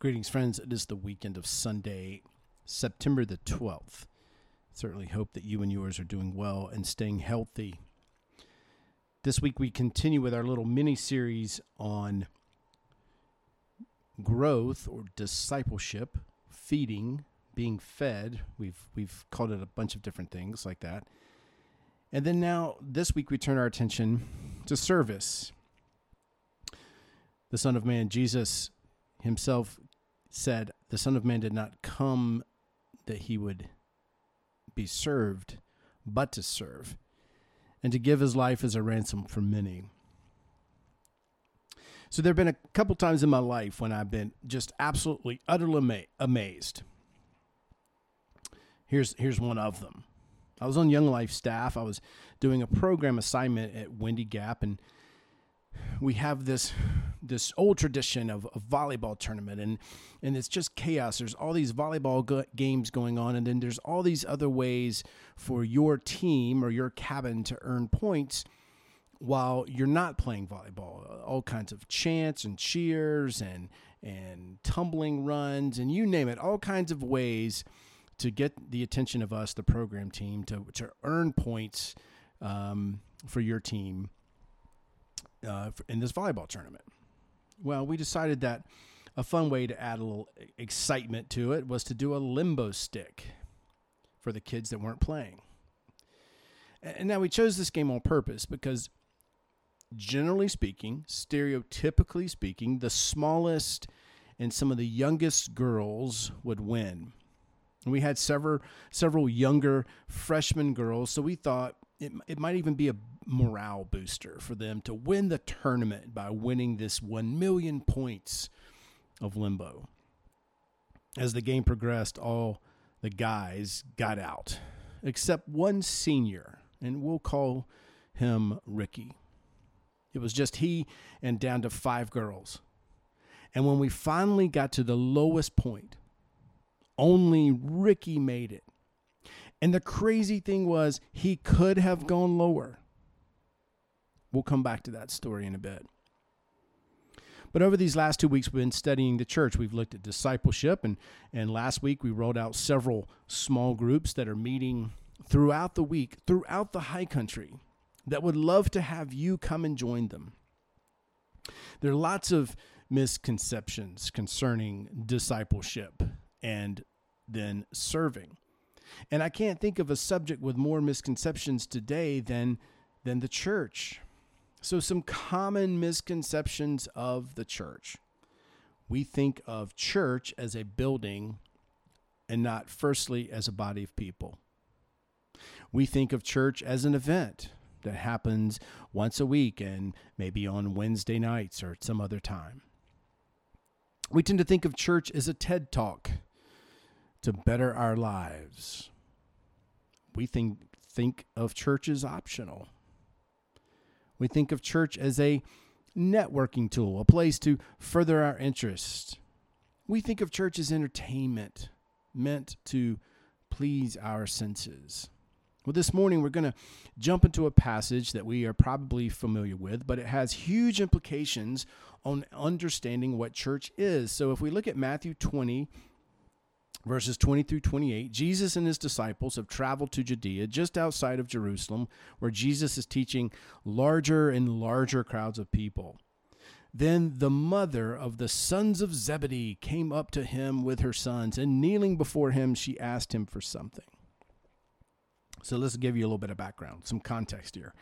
Greetings, friends. It is the weekend of Sunday, September the 12th. Certainly hope that you and yours are doing well and staying healthy. This week, we continue with our little mini series on growth or discipleship, feeding, being fed. We've, we've called it a bunch of different things like that. And then now, this week, we turn our attention to service. The Son of Man, Jesus himself, said, The Son of Man did not come that he would be served, but to serve, and to give his life as a ransom for many. So there have been a couple times in my life when I've been just absolutely, utterly amazed. Here's, here's one of them. I was on Young Life staff. I was doing a program assignment at Windy Gap, and we have this this old tradition of a volleyball tournament and and it's just chaos. There's all these volleyball go- games going on and then there's all these other ways for your team or your cabin to earn points while you're not playing volleyball. All kinds of chants and cheers and and tumbling runs and you name it. All kinds of ways to get the attention of us the program team to to earn points um, for your team uh, in this volleyball tournament. Well, we decided that a fun way to add a little excitement to it was to do a limbo stick for the kids that weren't playing. And now we chose this game on purpose because, generally speaking, stereotypically speaking, the smallest and some of the youngest girls would win. We had several several younger freshman girls, so we thought it, it might even be a morale booster for them to win the tournament by winning this 1 million points of limbo. As the game progressed, all the guys got out, except one senior, and we'll call him Ricky. It was just he and down to five girls. And when we finally got to the lowest point, only Ricky made it. And the crazy thing was, he could have gone lower. We'll come back to that story in a bit. But over these last two weeks, we've been studying the church. We've looked at discipleship, and, and last week we rolled out several small groups that are meeting throughout the week, throughout the high country, that would love to have you come and join them. There are lots of misconceptions concerning discipleship and then serving. And I can't think of a subject with more misconceptions today than, than the church. So, some common misconceptions of the church. We think of church as a building and not, firstly, as a body of people. We think of church as an event that happens once a week and maybe on Wednesday nights or at some other time. We tend to think of church as a TED talk to better our lives. We think, think of church as optional. We think of church as a networking tool, a place to further our interests. We think of church as entertainment meant to please our senses. Well, this morning we're going to jump into a passage that we are probably familiar with, but it has huge implications on understanding what church is. So if we look at Matthew 20, verses 20 through 28, Jesus and his disciples have traveled to Judea, just outside of Jerusalem, where Jesus is teaching larger and larger crowds of people. Then the mother of the sons of Zebedee came up to him with her sons, and kneeling before him, she asked him for something. So let's give you a little bit of background, some context here.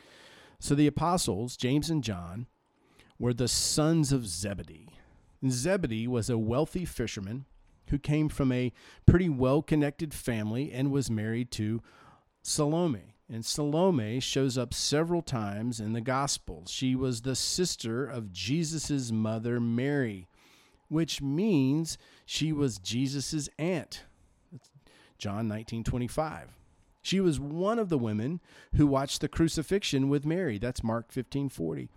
So the apostles, James and John, were the sons of Zebedee. Zebedee was a wealthy fisherman who came from a pretty well connected family and was married to Salome. And Salome shows up several times in the Gospels. She was the sister of Jesus' mother, Mary, which means she was Jesus' aunt. John 19 25. She was one of the women who watched the crucifixion with Mary. That's Mark 15 40.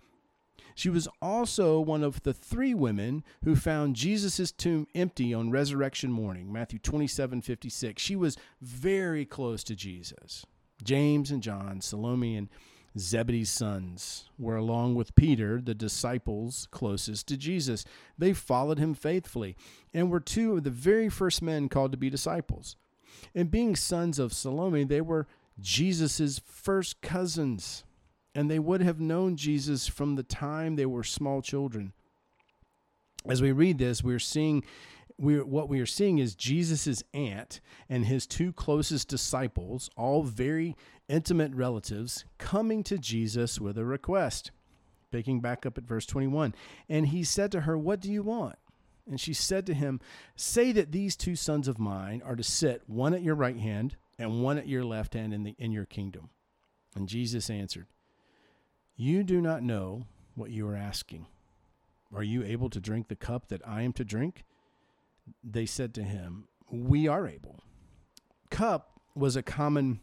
She was also one of the three women who found Jesus' tomb empty on resurrection morning, Matthew 27 56. She was very close to Jesus. James and John, Salome and Zebedee's sons were along with Peter, the disciples closest to Jesus. They followed him faithfully and were two of the very first men called to be disciples. And being sons of Salome, they were Jesus' first cousins, and they would have known Jesus from the time they were small children. As we read this, we're seeing we're, what we are seeing is Jesus' aunt and his two closest disciples, all very intimate relatives, coming to Jesus with a request. Picking back up at verse 21. And he said to her, What do you want? And she said to him, Say that these two sons of mine are to sit, one at your right hand and one at your left hand in, the, in your kingdom. And Jesus answered, You do not know what you are asking. Are you able to drink the cup that I am to drink? They said to him, We are able. Cup was a common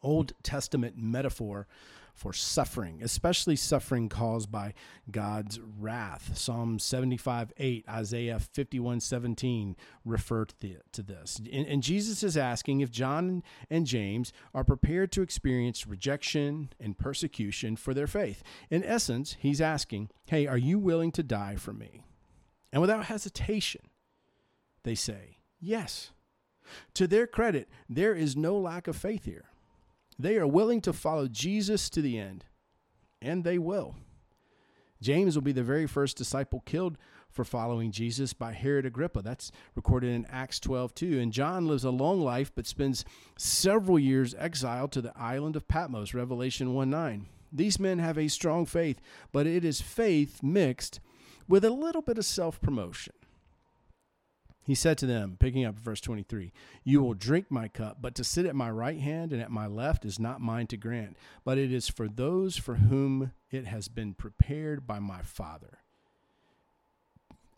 Old Testament metaphor for suffering, especially suffering caused by God's wrath. Psalm 75 8, Isaiah 51 17 refer to, this. And Jesus is asking if John and James are prepared to experience rejection and persecution for their faith. In essence, he's asking, Hey, are you willing to die for me? And without hesitation, they say, Yes. To their credit, there is no lack of faith here. They are willing to follow Jesus to the end, and they will. James will be the very first disciple killed for following Jesus by Herod Agrippa. That's recorded in Acts 12 2. And John lives a long life but spends several years exiled to the island of Patmos, Revelation 1 9. These men have a strong faith, but it is faith mixed with a little bit of self promotion. He said to them, picking up verse 23, You will drink my cup, but to sit at my right hand and at my left is not mine to grant, but it is for those for whom it has been prepared by my Father.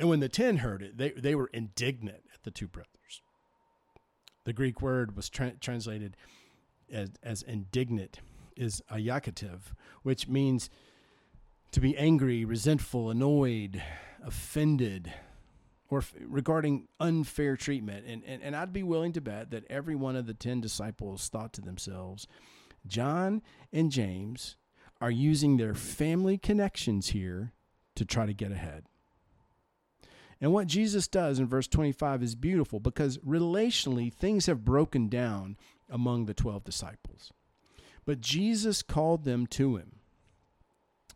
And when the ten heard it, they, they were indignant at the two brothers. The Greek word was tra- translated as, as indignant, is ayakativ, which means to be angry, resentful, annoyed, offended or f- regarding unfair treatment. And, and, and I'd be willing to bet that every one of the 10 disciples thought to themselves, John and James are using their family connections here to try to get ahead. And what Jesus does in verse 25 is beautiful because relationally things have broken down among the 12 disciples. But Jesus called them to him.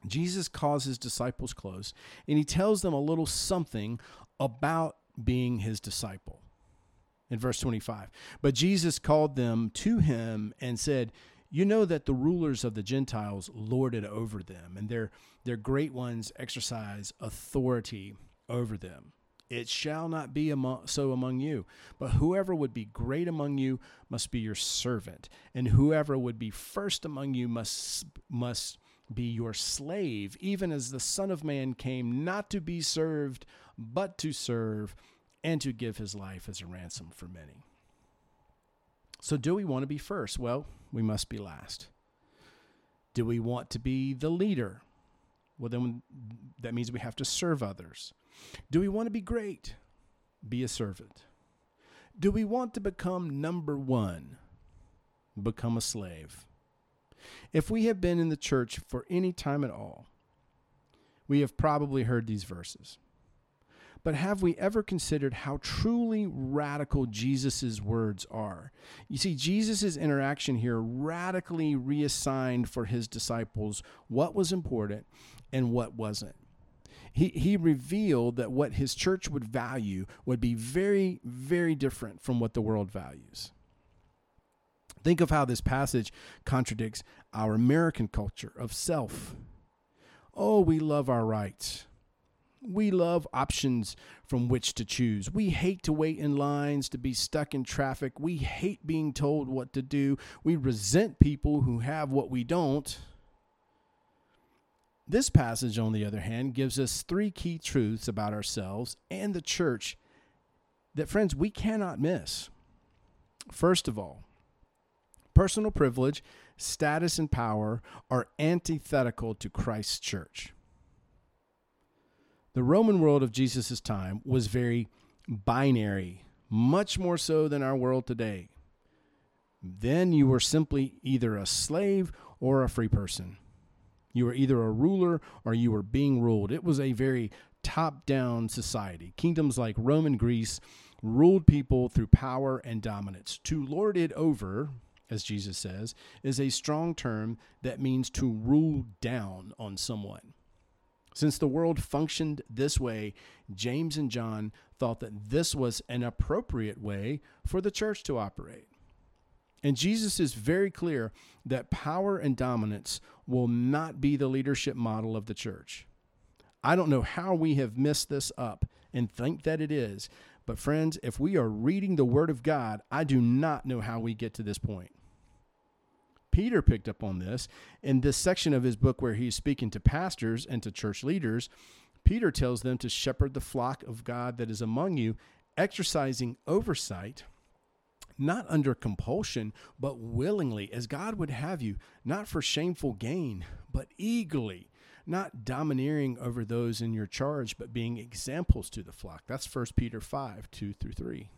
Jesus calls his disciples close and he tells them a little something about being his disciple. In verse 25, but Jesus called them to him and said, You know that the rulers of the Gentiles lord it over them, and their, their great ones exercise authority over them. It shall not be among, so among you. But whoever would be great among you must be your servant, and whoever would be first among you must must be your slave, even as the Son of Man came not to be served, but to serve and to give his life as a ransom for many. So, do we want to be first? Well, we must be last. Do we want to be the leader? Well, then that means we have to serve others. Do we want to be great? Be a servant. Do we want to become number one? Become a slave. If we have been in the church for any time at all, we have probably heard these verses. But have we ever considered how truly radical Jesus' words are? You see, Jesus' interaction here radically reassigned for his disciples what was important and what wasn't. He, he revealed that what his church would value would be very, very different from what the world values. Think of how this passage contradicts our American culture of self. Oh, we love our rights. We love options from which to choose. We hate to wait in lines, to be stuck in traffic. We hate being told what to do. We resent people who have what we don't. This passage, on the other hand, gives us three key truths about ourselves and the church that, friends, we cannot miss. First of all, personal privilege, status, and power are antithetical to Christ's church. The Roman world of Jesus' time was very binary, much more so than our world today. Then you were simply either a slave or a free person. You were either a ruler or you were being ruled. It was a very top down society. Kingdoms like Rome and Greece ruled people through power and dominance. To lord it over, as Jesus says, is a strong term that means to rule down on someone. Since the world functioned this way, James and John thought that this was an appropriate way for the church to operate. And Jesus is very clear that power and dominance will not be the leadership model of the church. I don't know how we have missed this up and think that it is, but friends, if we are reading the Word of God, I do not know how we get to this point. Peter picked up on this in this section of his book where he's speaking to pastors and to church leaders. Peter tells them to shepherd the flock of God that is among you, exercising oversight, not under compulsion, but willingly, as God would have you, not for shameful gain, but eagerly, not domineering over those in your charge, but being examples to the flock. That's 1 Peter 5 2 through 3.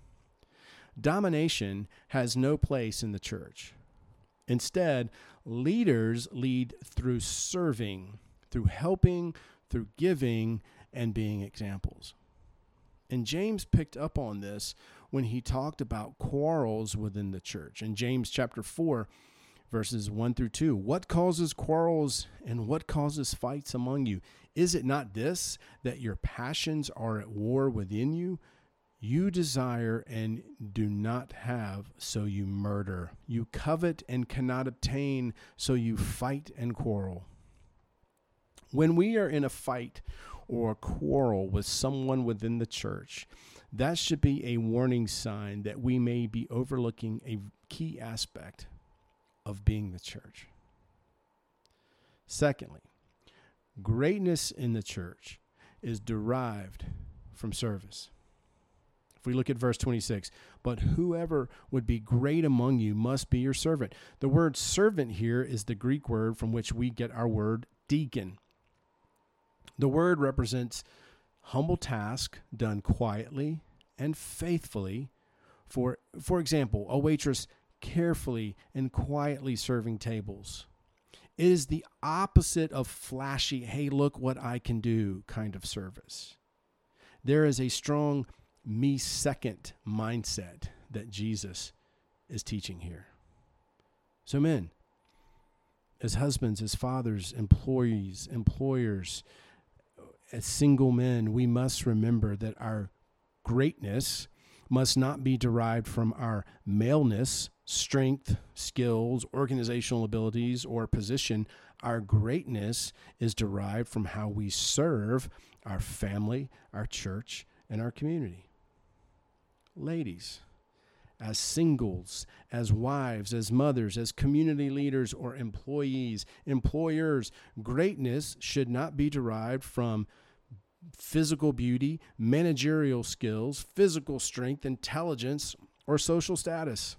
Domination has no place in the church. Instead, leaders lead through serving, through helping, through giving, and being examples. And James picked up on this when he talked about quarrels within the church. In James chapter 4, verses 1 through 2, what causes quarrels and what causes fights among you? Is it not this, that your passions are at war within you? You desire and do not have, so you murder. You covet and cannot obtain, so you fight and quarrel. When we are in a fight or a quarrel with someone within the church, that should be a warning sign that we may be overlooking a key aspect of being the church. Secondly, greatness in the church is derived from service. If we look at verse 26, but whoever would be great among you must be your servant. The word servant here is the Greek word from which we get our word deacon. The word represents humble task done quietly and faithfully. For, for example, a waitress carefully and quietly serving tables. It is the opposite of flashy, hey, look what I can do kind of service. There is a strong me second mindset that Jesus is teaching here. So, men, as husbands, as fathers, employees, employers, as single men, we must remember that our greatness must not be derived from our maleness, strength, skills, organizational abilities, or position. Our greatness is derived from how we serve our family, our church, and our community ladies, as singles, as wives, as mothers, as community leaders or employees, employers, greatness should not be derived from physical beauty, managerial skills, physical strength, intelligence, or social status.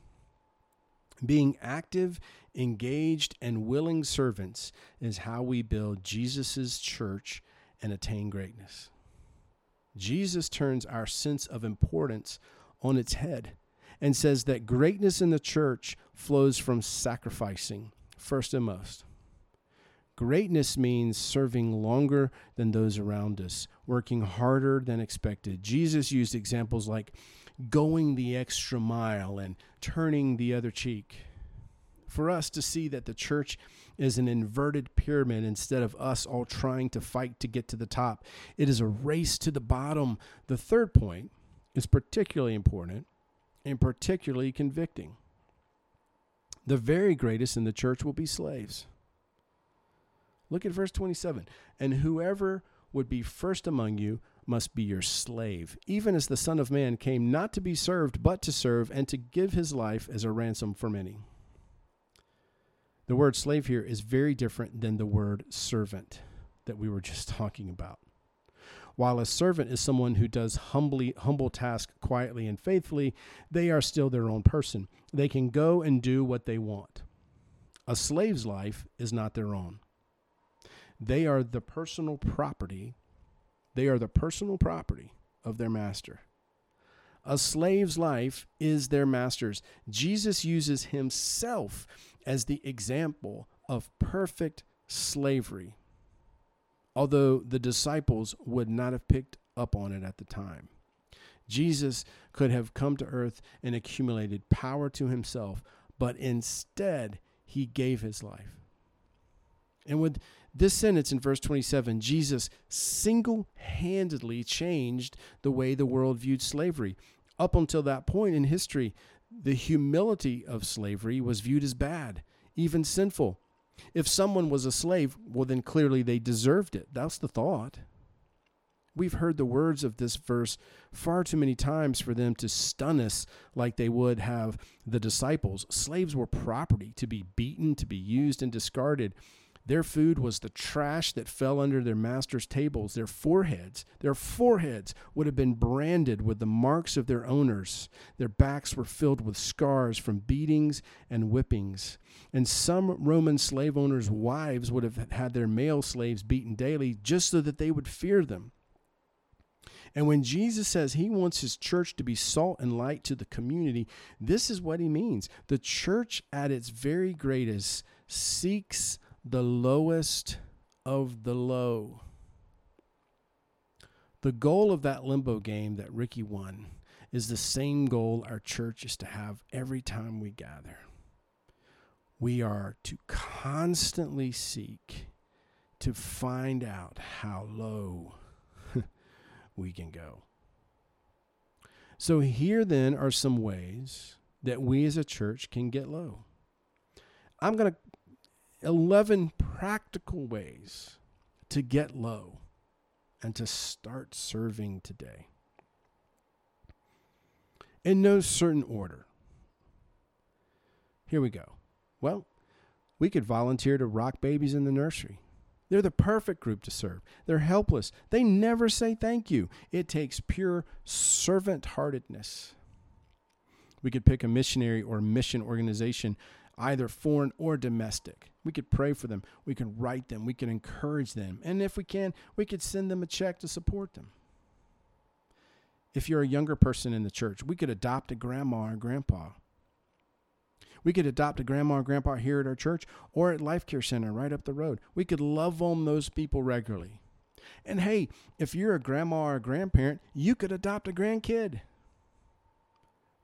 Being active, engaged, and willing servants is how we build Jesus' church and attain greatness. Jesus turns our sense of importance on its head and says that greatness in the church flows from sacrificing, first and most. Greatness means serving longer than those around us, working harder than expected. Jesus used examples like going the extra mile and turning the other cheek. For us to see that the church is an inverted pyramid instead of us all trying to fight to get to the top, it is a race to the bottom. The third point is particularly important and particularly convicting. The very greatest in the church will be slaves. Look at verse 27. And whoever would be first among you must be your slave, even as the Son of Man came not to be served, but to serve, and to give his life as a ransom for many. The word slave here is very different than the word servant that we were just talking about. While a servant is someone who does humbly humble task quietly and faithfully, they are still their own person. They can go and do what they want. A slave's life is not their own. They are the personal property. They are the personal property of their master. A slave's life is their master's. Jesus uses himself as the example of perfect slavery, although the disciples would not have picked up on it at the time. Jesus could have come to earth and accumulated power to himself, but instead he gave his life. And with this sentence in verse 27, Jesus single handedly changed the way the world viewed slavery. Up until that point in history, the humility of slavery was viewed as bad, even sinful. If someone was a slave, well, then clearly they deserved it. That's the thought. We've heard the words of this verse far too many times for them to stun us like they would have the disciples. Slaves were property to be beaten, to be used and discarded. Their food was the trash that fell under their master's tables. Their foreheads, their foreheads would have been branded with the marks of their owners. Their backs were filled with scars from beatings and whippings. And some Roman slave owners' wives would have had their male slaves beaten daily just so that they would fear them. And when Jesus says he wants his church to be salt and light to the community, this is what he means. The church at its very greatest seeks the lowest of the low. The goal of that limbo game that Ricky won is the same goal our church is to have every time we gather. We are to constantly seek to find out how low we can go. So, here then are some ways that we as a church can get low. I'm going to 11 practical ways to get low and to start serving today. In no certain order. Here we go. Well, we could volunteer to rock babies in the nursery. They're the perfect group to serve. They're helpless. They never say thank you. It takes pure servant heartedness. We could pick a missionary or mission organization either foreign or domestic. We could pray for them. We can write them. We can encourage them. And if we can, we could send them a check to support them. If you're a younger person in the church, we could adopt a grandma or grandpa. We could adopt a grandma or grandpa here at our church or at Life Care Center right up the road. We could love on those people regularly. And hey, if you're a grandma or a grandparent, you could adopt a grandkid.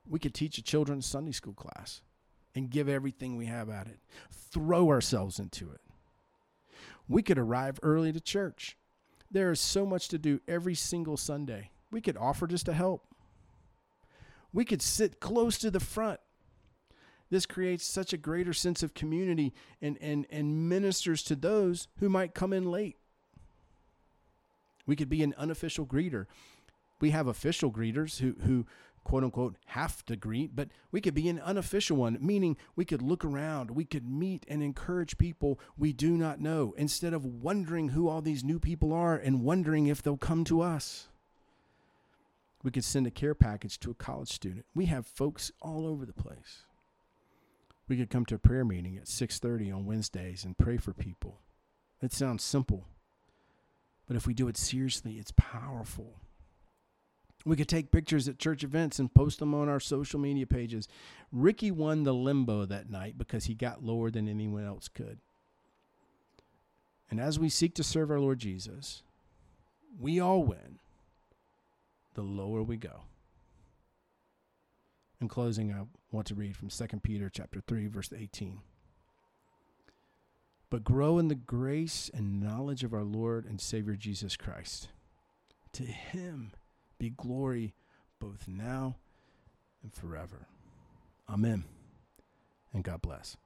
We could teach a children's Sunday school class and give everything we have at it. Throw ourselves into it. We could arrive early to church. There is so much to do every single Sunday. We could offer just to help. We could sit close to the front. This creates such a greater sense of community and, and, and ministers to those who might come in late. We could be an unofficial greeter. We have official greeters who, who quote unquote have to greet, but we could be an unofficial one, meaning we could look around, we could meet and encourage people we do not know instead of wondering who all these new people are and wondering if they'll come to us. We could send a care package to a college student. We have folks all over the place. We could come to a prayer meeting at 6:30 on Wednesdays and pray for people. It sounds simple, but if we do it seriously, it's powerful. We could take pictures at church events and post them on our social media pages. Ricky won the limbo that night because he got lower than anyone else could. And as we seek to serve our Lord Jesus, we all win the lower we go. In closing, I want to read from 2 Peter chapter 3 verse 18. But grow in the grace and knowledge of our Lord and Savior Jesus Christ. To him be glory both now and forever. Amen. And God bless.